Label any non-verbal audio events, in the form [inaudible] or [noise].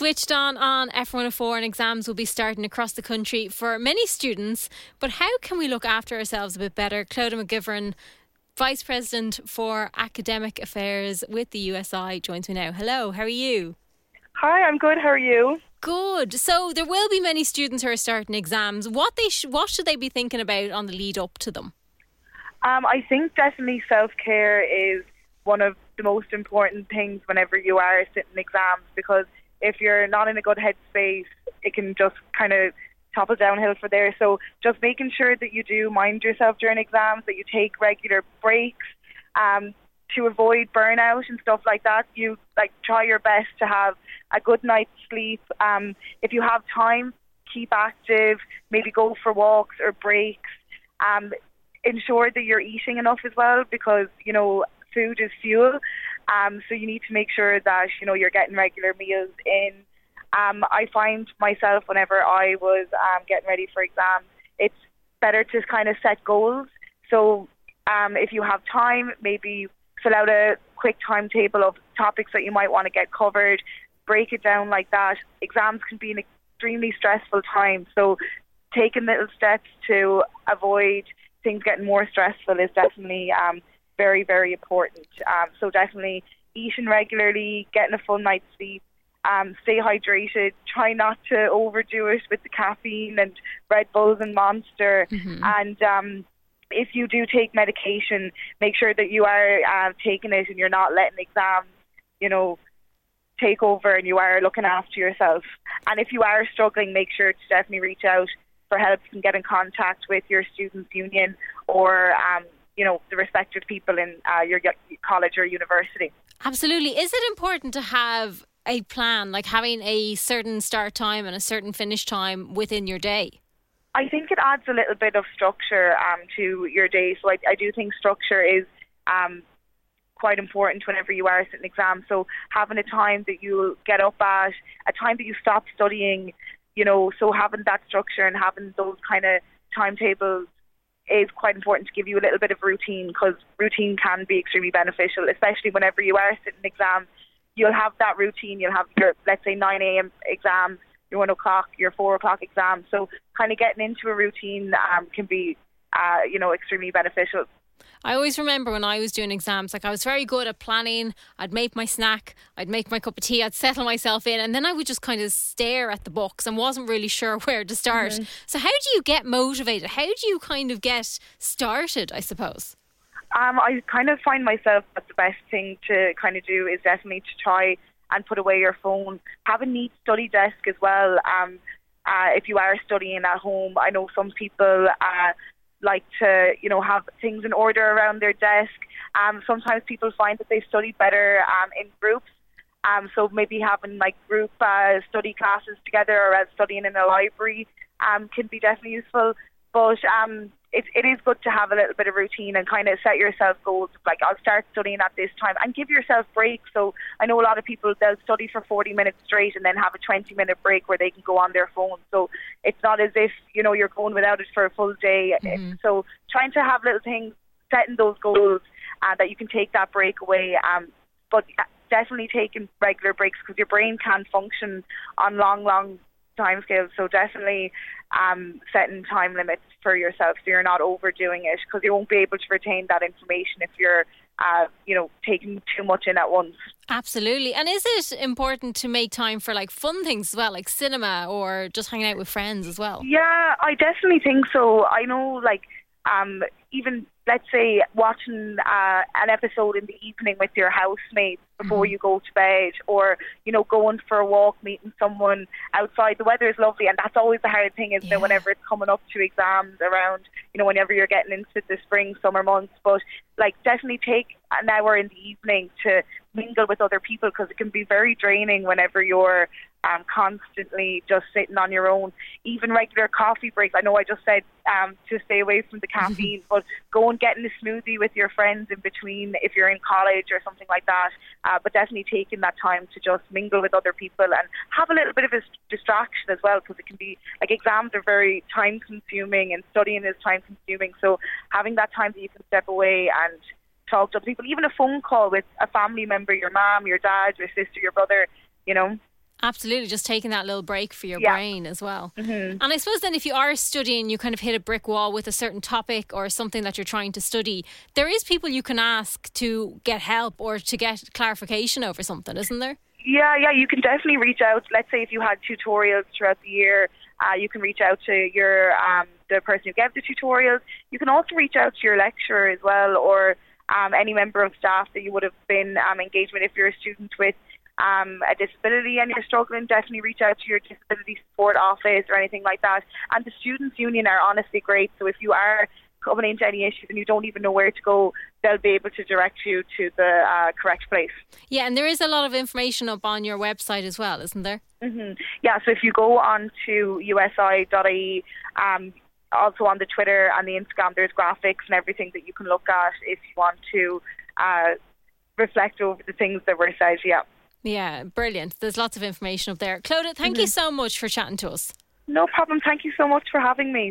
Switched on on F104 and exams will be starting across the country for many students. But how can we look after ourselves a bit better? Clodagh McGivern, Vice President for Academic Affairs with the USI, joins me now. Hello, how are you? Hi, I'm good. How are you? Good. So there will be many students who are starting exams. What they sh- what should they be thinking about on the lead up to them? Um, I think definitely self care is one of the most important things whenever you are sitting exams because if you're not in a good headspace, it can just kind of topple downhill for there. So just making sure that you do mind yourself during exams, that you take regular breaks, um, to avoid burnout and stuff like that. You like try your best to have a good night's sleep. Um, if you have time, keep active. Maybe go for walks or breaks. Um, ensure that you're eating enough as well because you know food is fuel. Um, so you need to make sure that you know you're getting regular meals in. Um, I find myself whenever I was um, getting ready for exams, it's better to kind of set goals. So um, if you have time, maybe fill out a quick timetable of topics that you might want to get covered, break it down like that. Exams can be an extremely stressful time, so taking little steps to avoid things getting more stressful is definitely um, very, very important. Um, so definitely eating regularly, getting a full night's sleep, um, stay hydrated. Try not to overdo it with the caffeine and Red Bulls and Monster. Mm-hmm. And um, if you do take medication, make sure that you are uh, taking it and you're not letting exams, you know, take over and you are looking after yourself. And if you are struggling, make sure to definitely reach out for help and get in contact with your students' union or, um, you know, the respected people in uh, your college or university. Absolutely. Is it important to have a plan, like having a certain start time and a certain finish time within your day? I think it adds a little bit of structure um, to your day. So I, I do think structure is um, quite important whenever you are sitting exams. So having a time that you get up at, a time that you stop studying, you know, so having that structure and having those kind of timetables is quite important to give you a little bit of routine because routine can be extremely beneficial, especially whenever you are sitting exams. You'll have that routine. You'll have your, let's say, 9 a.m. exam your one o'clock, your four o'clock exam. So kind of getting into a routine um, can be, uh, you know, extremely beneficial. I always remember when I was doing exams, like I was very good at planning. I'd make my snack, I'd make my cup of tea, I'd settle myself in, and then I would just kind of stare at the books and wasn't really [laughs] sure where to start. Mm-hmm. So, how do you get motivated? How do you kind of get started, I suppose? Um, I kind of find myself that the best thing to kind of do is definitely to try and put away your phone. Have a neat study desk as well. Um, uh, if you are studying at home, I know some people uh, like to, you know, have things in order around their desk. Um, sometimes people find that they study better um, in groups. Um, so maybe having like group uh, study classes together or as studying in a library um, can be definitely useful. But um, it, it is good to have a little bit of routine and kind of set yourself goals. Like I'll start studying at this time and give yourself breaks. So I know a lot of people they'll study for 40 minutes straight and then have a 20 minute break where they can go on their phone. So it's not as if you know you're going without it for a full day. Mm-hmm. So trying to have little things, setting those goals, uh, that you can take that break away. Um, but definitely taking regular breaks because your brain can function on long, long timescales. So definitely um, setting time limits for yourself so you're not overdoing it because you won't be able to retain that information if you're uh, you know taking too much in at once. Absolutely. And is it important to make time for like fun things as well like cinema or just hanging out with friends as well? Yeah i definitely think so. I know like um, even let's say watching uh, an episode in the evening with your housemates before mm-hmm. you go to bed, or you know going for a walk, meeting someone outside. The weather is lovely, and that's always the hard thing, isn't yeah. it? Whenever it's coming up to exams around, you know, whenever you're getting into the spring, summer months. But like, definitely take an hour in the evening to mingle with other people because it can be very draining whenever you're um, constantly just sitting on your own. Even regular coffee breaks. I know I just said um, to stay away from the [laughs] caffeine, but go and get in a smoothie with your friends in between if you're in college or something like that. Uh, but definitely taking that time to just mingle with other people and have a little bit of a distraction as well because it can be like exams are very time consuming and studying is time consuming. So having that time that you can step away and talk to other people, even a phone call with a family member, your mom, your dad, your sister, your brother, you know, Absolutely, just taking that little break for your Yeah. brain as well. Mhm. And I suppose then, if you are studying, you kind of hit a brick wall with a certain topic or something that you're trying to study, there is people you can ask to get help or to get clarification over something, isn't there? Yeah, yeah, you can definitely reach out. Let's say if you had tutorials throughout the year, uh, you can reach out to your um, the person who gave the tutorials. You can also reach out to your lecturer as well, or um, any member of staff that you would have been um, engaged with. If you're a student with um, a disability and you're struggling, definitely reach out to your disability support office or anything like that. And the students' union are honestly great. So if you are coming into any issues and you don't even know where to go, they'll be able to direct you to the uh, correct place. Yeah, and there is a lot of information up on your website as well, isn't there? hmm Yeah, so if you go on to usi.ie, um, also on the Twitter and the Instagram, there's graphics and everything that you can look at if you want to uh, reflect over the things that were said. Yeah. Yeah, brilliant. There's lots of information up there. Clodagh, thank you Mm-hmm. so much for chatting to us. No problem. Thank you so much for having me.